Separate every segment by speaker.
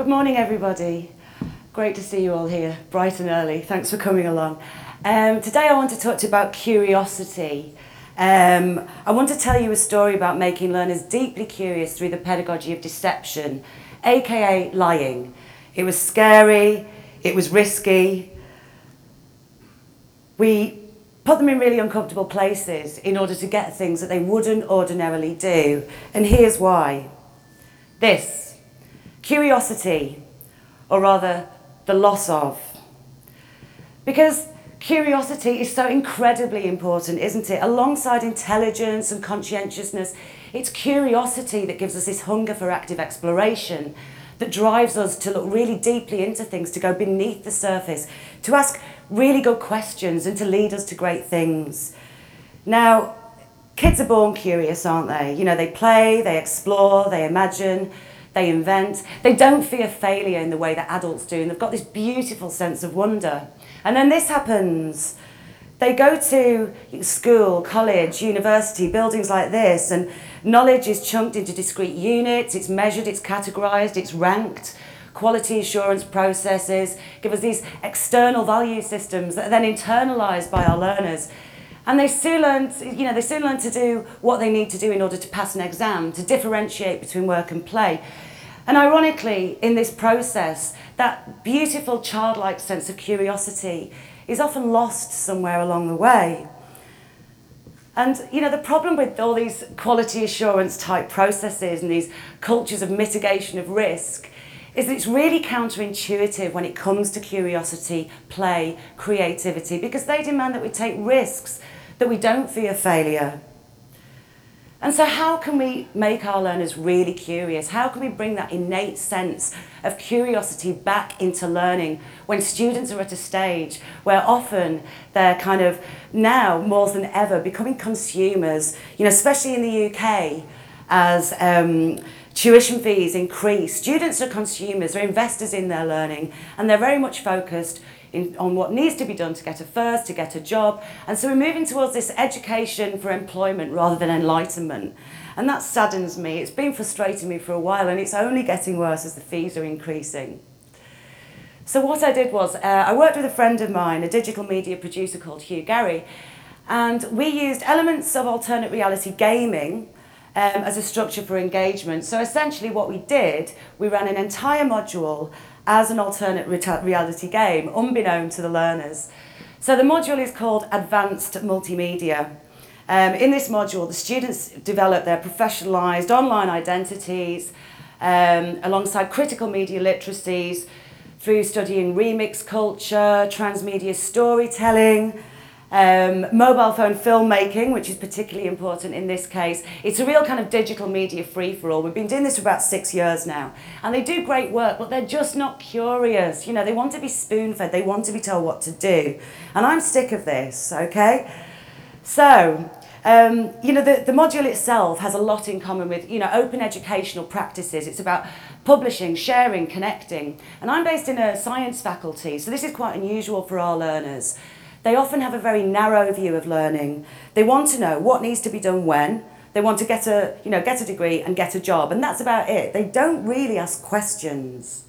Speaker 1: Good morning, everybody. Great to see you all here, bright and early. Thanks for coming along. Um, today I want to talk to you about curiosity. Um, I want to tell you a story about making learners deeply curious through the pedagogy of deception, aka lying. It was scary, it was risky. We put them in really uncomfortable places in order to get things that they wouldn't ordinarily do. And here's why. This curiosity, or rather, the loss of. Because curiosity is so incredibly important, isn't it? Alongside intelligence and conscientiousness, it's curiosity that gives us this hunger for active exploration that drives us to look really deeply into things, to go beneath the surface, to ask really good questions and to lead us to great things. Now, kids are born curious, aren't they? You know, they play, they explore, they imagine, they invent. They don't fear failure in the way that adults do, and they've got this beautiful sense of wonder. And then this happens. They go to school, college, university, buildings like this, and knowledge is chunked into discrete units, it's measured, it's categorized, it's ranked. Quality assurance processes give us these external value systems that are then internalized by our learners. And they soon learn, you know, they soon learn to do what they need to do in order to pass an exam, to differentiate between work and play. And ironically, in this process, that beautiful childlike sense of curiosity is often lost somewhere along the way. And you know, the problem with all these quality assurance type processes and these cultures of mitigation of risk is that it's really counterintuitive when it comes to curiosity, play, creativity, because they demand that we take risks, that we don't fear failure. And so, how can we make our learners really curious? How can we bring that innate sense of curiosity back into learning when students are at a stage where often they're kind of now more than ever becoming consumers, you know, especially in the UK as um, tuition fees increase. Students are consumers, they're investors in their learning, and they're very much focused in, on what needs to be done to get a first, to get a job. And so we're moving towards this education for employment rather than enlightenment. And that saddens me. It's been frustrating me for a while and it's only getting worse as the fees are increasing. So what I did was, uh, I worked with a friend of mine, a digital media producer called Hugh Garry, and we used elements of alternate reality gaming um, as a structure for engagement. So essentially what we did, we ran an entire module as an alternate reality game, unbeknown to the learners. So the module is called Advanced Multimedia. Um, in this module, the students develop their professionalised online identities um, alongside critical media literacies through studying remix culture, transmedia storytelling, um, mobile phone filmmaking, which is particularly important in this case. It's a real kind of digital media free-for-all. We've been doing this for about six years now. And they do great work, but they're just not curious. You know, they want to be spoon-fed. They want to be told what to do. And I'm sick of this, okay? So, um, you know, the, the module itself has a lot in common with, you know, open educational practices. It's about publishing, sharing, connecting. And I'm based in a science faculty, so this is quite unusual for our learners. They often have a very narrow view of learning. They want to know what needs to be done when. They want to get a, you know, get a degree and get a job, and that's about it. They don't really ask questions.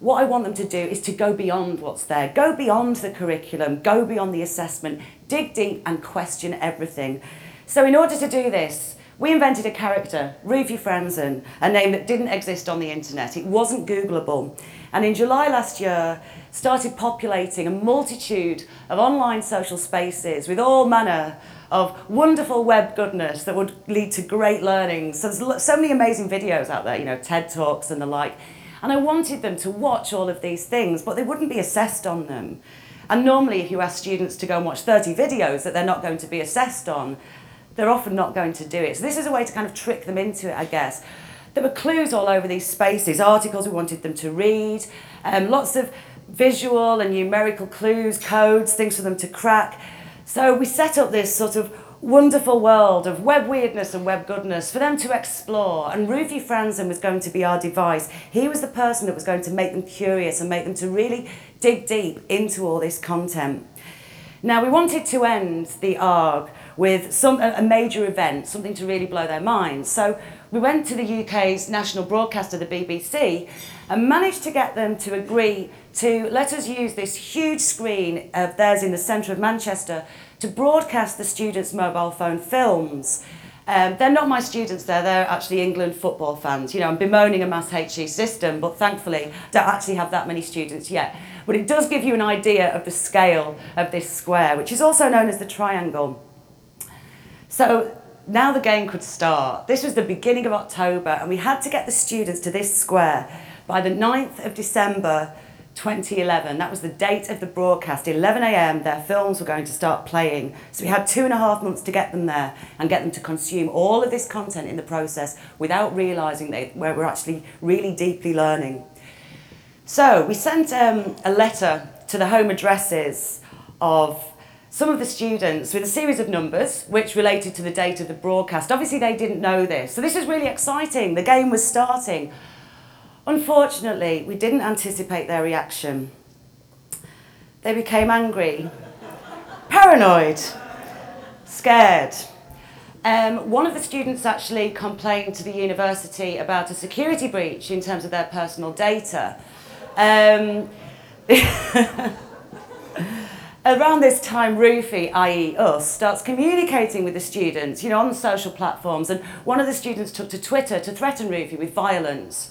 Speaker 1: What I want them to do is to go beyond what's there, go beyond the curriculum, go beyond the assessment, dig deep and question everything. So in order to do this, we invented a character, Ruthie Franzen, a name that didn't exist on the internet. It wasn't Googleable. And in July last year, started populating a multitude of online social spaces with all manner of wonderful web goodness that would lead to great learning. So there's so many amazing videos out there, you know, TED Talks and the like. And I wanted them to watch all of these things, but they wouldn't be assessed on them. And normally if you ask students to go and watch 30 videos that they're not going to be assessed on, they're often not going to do it. So this is a way to kind of trick them into it, I guess. There were clues all over these spaces, articles we wanted them to read, um, lots of visual and numerical clues, codes, things for them to crack. So we set up this sort of wonderful world of web weirdness and web goodness for them to explore. And Ruthie Franzen was going to be our device. He was the person that was going to make them curious and make them to really dig deep into all this content. Now, we wanted to end the ARG with some, a major event, something to really blow their minds. So we went to the UK's national broadcaster, the BBC, and managed to get them to agree to let us use this huge screen of theirs in the centre of Manchester to broadcast the students' mobile phone films. Um, they're not my students there, they're actually England football fans. You know, I'm bemoaning a mass HE system, but thankfully don't actually have that many students yet. But it does give you an idea of the scale of this square, which is also known as the triangle. So now the game could start. This was the beginning of October, and we had to get the students to this square by the 9th of December 2011. That was the date of the broadcast. 11am, their films were going to start playing. So we had two and a half months to get them there and get them to consume all of this content in the process without realising that we're actually really deeply learning. So we sent um, a letter to the home addresses of some of the students with a series of numbers which related to the date of the broadcast. Obviously, they didn't know this. So this was really exciting. The game was starting. Unfortunately, we didn't anticipate their reaction. They became angry, paranoid, scared. Um, one of the students actually complained to the university about a security breach in terms of their personal data. Um, around this time, Roofy, i.e. us, starts communicating with the students, you know, on the social platforms, and one of the students took to Twitter to threaten Roofy with violence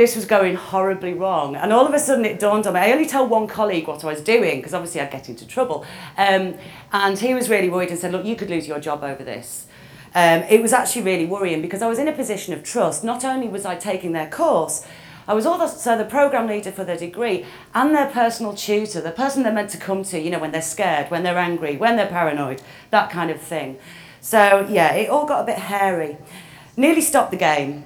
Speaker 1: this was going horribly wrong. And all of a sudden it dawned on me. I only told one colleague what I was doing because obviously I'd get into trouble. Um, and he was really worried and said, look, you could lose your job over this. Um, it was actually really worrying because I was in a position of trust. Not only was I taking their course, I was also the program leader for their degree and their personal tutor, the person they're meant to come to, you know, when they're scared, when they're angry, when they're paranoid, that kind of thing. So yeah, it all got a bit hairy. Nearly stopped the game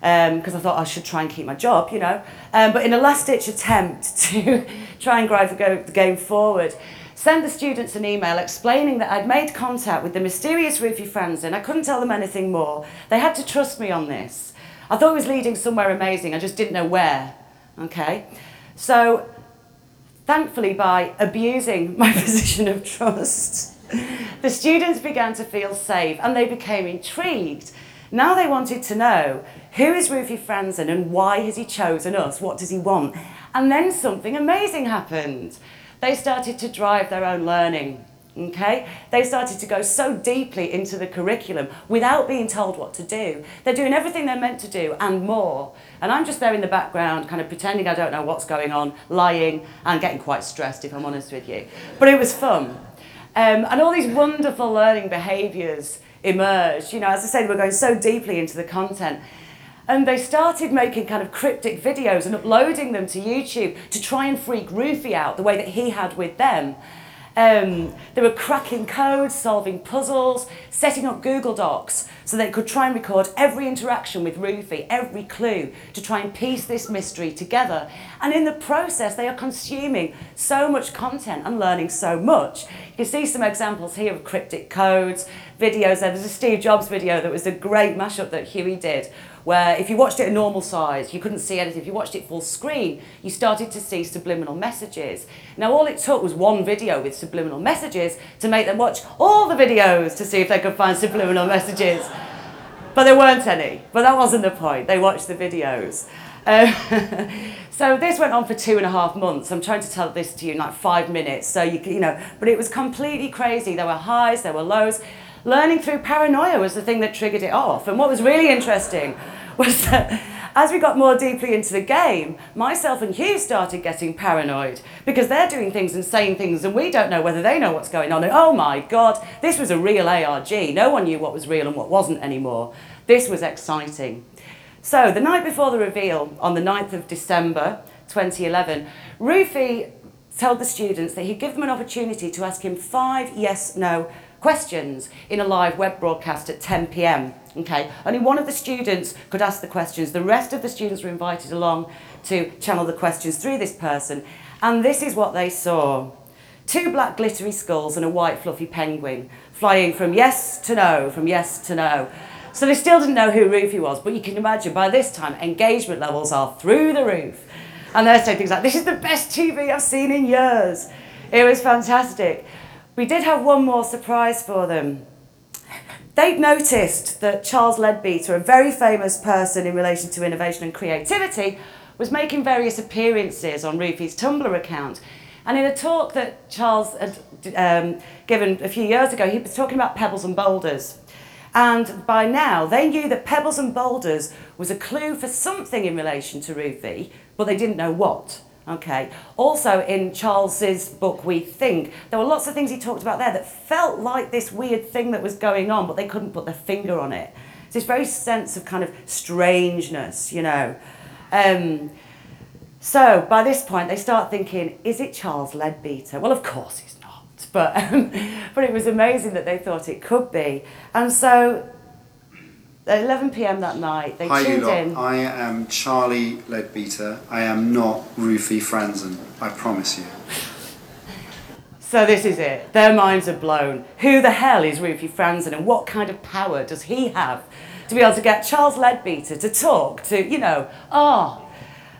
Speaker 1: because um, I thought I should try and keep my job, you know. Um, but in a last-ditch attempt to try and drive the, game forward, sent the students an email explaining that I'd made contact with the mysterious Ruthie Franzen. I couldn't tell them anything more. They had to trust me on this. I thought it was leading somewhere amazing. I just didn't know where. Okay, so thankfully, by abusing my position of trust, the students began to feel safe and they became intrigued. Now they wanted to know who is Ruthie Franzen and why has he chosen us? What does he want? And then something amazing happened. They started to drive their own learning. Okay? They started to go so deeply into the curriculum without being told what to do. They're doing everything they're meant to do and more. And I'm just there in the background, kind of pretending I don't know what's going on, lying, and getting quite stressed, if I'm honest with you. But it was fun. Um, and all these wonderful learning behaviours emerged. You know, as I said, we're going so deeply into the content. And they started making kind of cryptic videos and uploading them to YouTube to try and freak Roofy out the way that he had with them. Um, they were cracking codes, solving puzzles, setting up Google Docs so they could try and record every interaction with Roofy, every clue, to try and piece this mystery together. And in the process, they are consuming so much content and learning so much. You can see some examples here of cryptic codes, videos. There's a Steve Jobs video that was a great mashup that Huey did where if you watched it at normal size, you couldn't see anything. If you watched it full screen, you started to see subliminal messages. Now, all it took was one video with subliminal messages to make them watch all the videos to see if they could find subliminal messages. But there weren't any. But that wasn't the point. They watched the videos. Um, so this went on for two and a half months. I'm trying to tell this to you in like five minutes. So you, you know, but it was completely crazy. There were highs, there were lows learning through paranoia was the thing that triggered it off. And what was really interesting was that as we got more deeply into the game, myself and Hugh started getting paranoid because they're doing things and saying things and we don't know whether they know what's going on. And oh my God, this was a real ARG. No one knew what was real and what wasn't anymore. This was exciting. So the night before the reveal, on the 9th of December 2011, Roofy told the students that he'd give them an opportunity to ask him five yes-no questions in a live web broadcast at 10 p.m. Okay, only one of the students could ask the questions. The rest of the students were invited along to channel the questions through this person. And this is what they saw. Two black glittery skulls and a white fluffy penguin flying from yes to no, from yes to no. So they still didn't know who Roofy was, but you can imagine by this time engagement levels are through the roof. And they're saying things like, this is the best TV I've seen in years. It was fantastic. We did have one more surprise for them. they'd noticed that Charles Leadbeater, a very famous person in relation to innovation and creativity, was making various appearances on Rufy's Tumblr account. And in a talk that Charles had um, given a few years ago, he was talking about pebbles and boulders. And by now, they knew that pebbles and boulders was a clue for something in relation to Rufy, but they didn't know what. Okay. Also, in Charles's book, We Think, there were lots of things he talked about there that felt like this weird thing that was going on, but they couldn't put their finger on it. It's this very sense of kind of strangeness, you know. Um, so by this point, they start thinking, is it Charles Leadbeater? Well, of course he's not, but, um, but it was amazing that they thought it could be. And so at 11 p.m. that night, they
Speaker 2: Hi, you
Speaker 1: tuned
Speaker 2: lot.
Speaker 1: in.
Speaker 2: I am Charlie Leadbeater. I am not Rufy Franzen. I promise you.
Speaker 1: So this is it. Their minds are blown. Who the hell is Rufy Franzen and what kind of power does he have to be able to get Charles Leadbeater to talk to, you know, oh,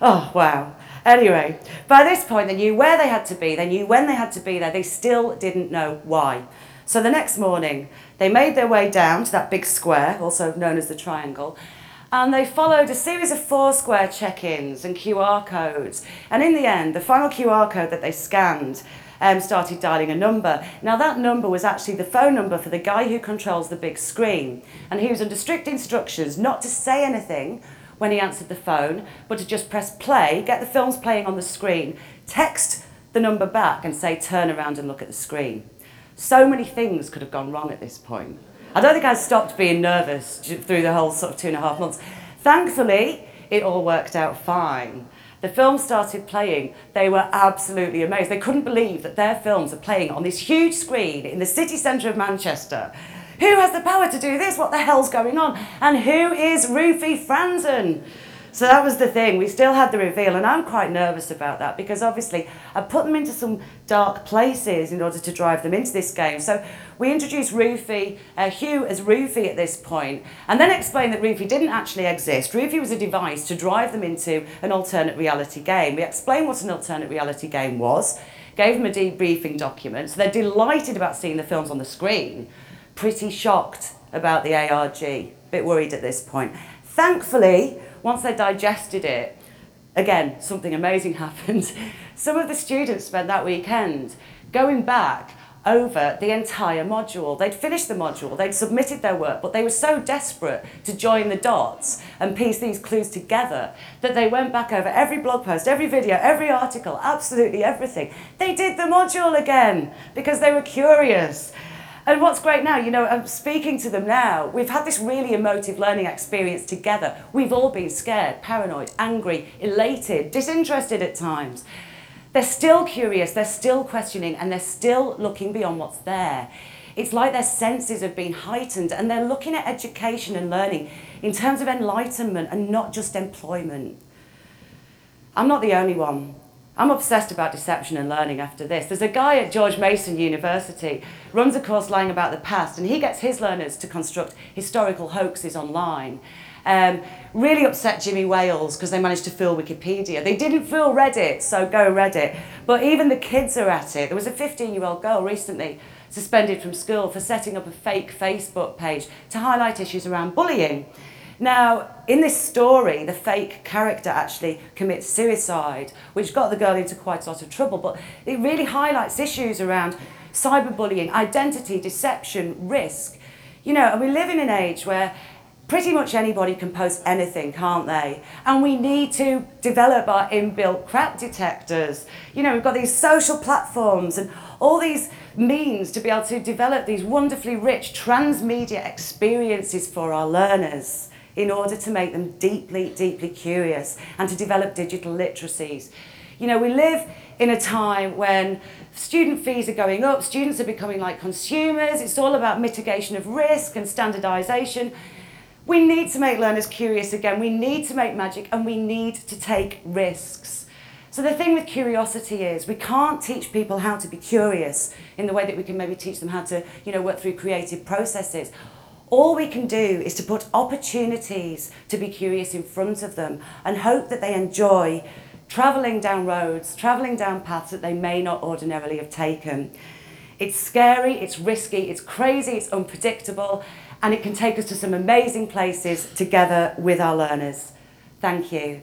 Speaker 1: oh, wow. Anyway, by this point they knew where they had to be, they knew when they had to be there, they still didn't know why. So the next morning, they made their way down to that big square, also known as the triangle, and they followed a series of Foursquare check-ins and QR codes. And in the end, the final QR code that they scanned um, started dialing a number. Now that number was actually the phone number for the guy who controls the big screen. And he was under strict instructions not to say anything when he answered the phone, but to just press play, get the films playing on the screen, text the number back and say turn around and look at the screen. So many things could have gone wrong at this point. I don't think I stopped being nervous through the whole sort of two and a half months. Thankfully, it all worked out fine. The film started playing, they were absolutely amazed. They couldn't believe that their films are playing on this huge screen in the city centre of Manchester. Who has the power to do this? What the hell's going on? And who is Rufy Franzen? So that was the thing. We still had the reveal, and I'm quite nervous about that because obviously I put them into some dark places in order to drive them into this game. So we introduced Rufy, uh, Hugh as Rufy at this point, and then explained that Rufy didn't actually exist. Rufy was a device to drive them into an alternate reality game. We explained what an alternate reality game was, gave them a debriefing document, so they're delighted about seeing the films on the screen, pretty shocked about the ARG, a bit worried at this point. Thankfully, once they digested it, again, something amazing happened. Some of the students spent that weekend going back over the entire module. They'd finished the module, they'd submitted their work, but they were so desperate to join the dots and piece these clues together that they went back over every blog post, every video, every article, absolutely everything. They did the module again because they were curious. And what's great now, you know, I'm speaking to them now. We've had this really emotive learning experience together. We've all been scared, paranoid, angry, elated, disinterested at times. They're still curious, they're still questioning, and they're still looking beyond what's there. It's like their senses have been heightened and they're looking at education and learning in terms of enlightenment and not just employment. I'm not the only one. I'm obsessed about deception and learning after this. There's a guy at George Mason University, runs a course lying about the past, and he gets his learners to construct historical hoaxes online. Um, really upset Jimmy Wales because they managed to fill Wikipedia. They didn't fill Reddit, so go Reddit. But even the kids are at it. There was a 15-year-old girl recently suspended from school for setting up a fake Facebook page to highlight issues around bullying. Now, in this story, the fake character actually commits suicide, which got the girl into quite a lot of trouble, but it really highlights issues around cyberbullying, identity, deception, risk. You know, and we live in an age where pretty much anybody can post anything, can't they? And we need to develop our inbuilt crap detectors. You know, we've got these social platforms and all these means to be able to develop these wonderfully rich transmedia experiences for our learners in order to make them deeply, deeply curious and to develop digital literacies. You know, we live in a time when student fees are going up, students are becoming like consumers, it's all about mitigation of risk and standardisation. We need to make learners curious again, we need to make magic and we need to take risks. So the thing with curiosity is we can't teach people how to be curious in the way that we can maybe teach them how to, you know, work through creative processes. All we can do is to put opportunities to be curious in front of them and hope that they enjoy travelling down roads, travelling down paths that they may not ordinarily have taken. It's scary, it's risky, it's crazy, it's unpredictable, and it can take us to some amazing places together with our learners. Thank you.